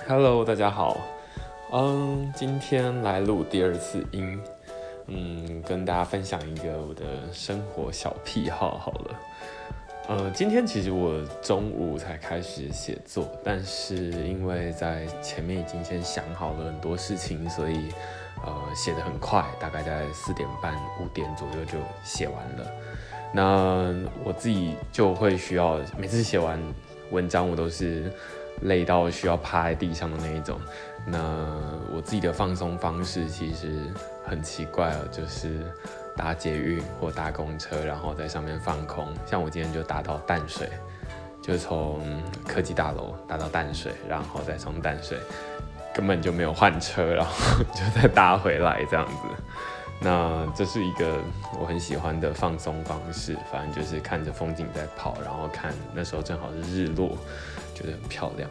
Hello，大家好。嗯，今天来录第二次音，嗯，跟大家分享一个我的生活小癖好。好了，呃，今天其实我中午才开始写作，但是因为在前面已经先想好了很多事情，所以呃写的很快，大概在四点半五点左右就写完了。那我自己就会需要每次写完文章，我都是。累到需要趴在地上的那一种，那我自己的放松方式其实很奇怪哦，就是搭捷运或搭公车，然后在上面放空。像我今天就搭到淡水，就从科技大楼搭到淡水，然后再从淡水根本就没有换车，然后 就再搭回来这样子。那这是一个我很喜欢的放松方式，反正就是看着风景在跑，然后看那时候正好是日落。觉得很漂亮。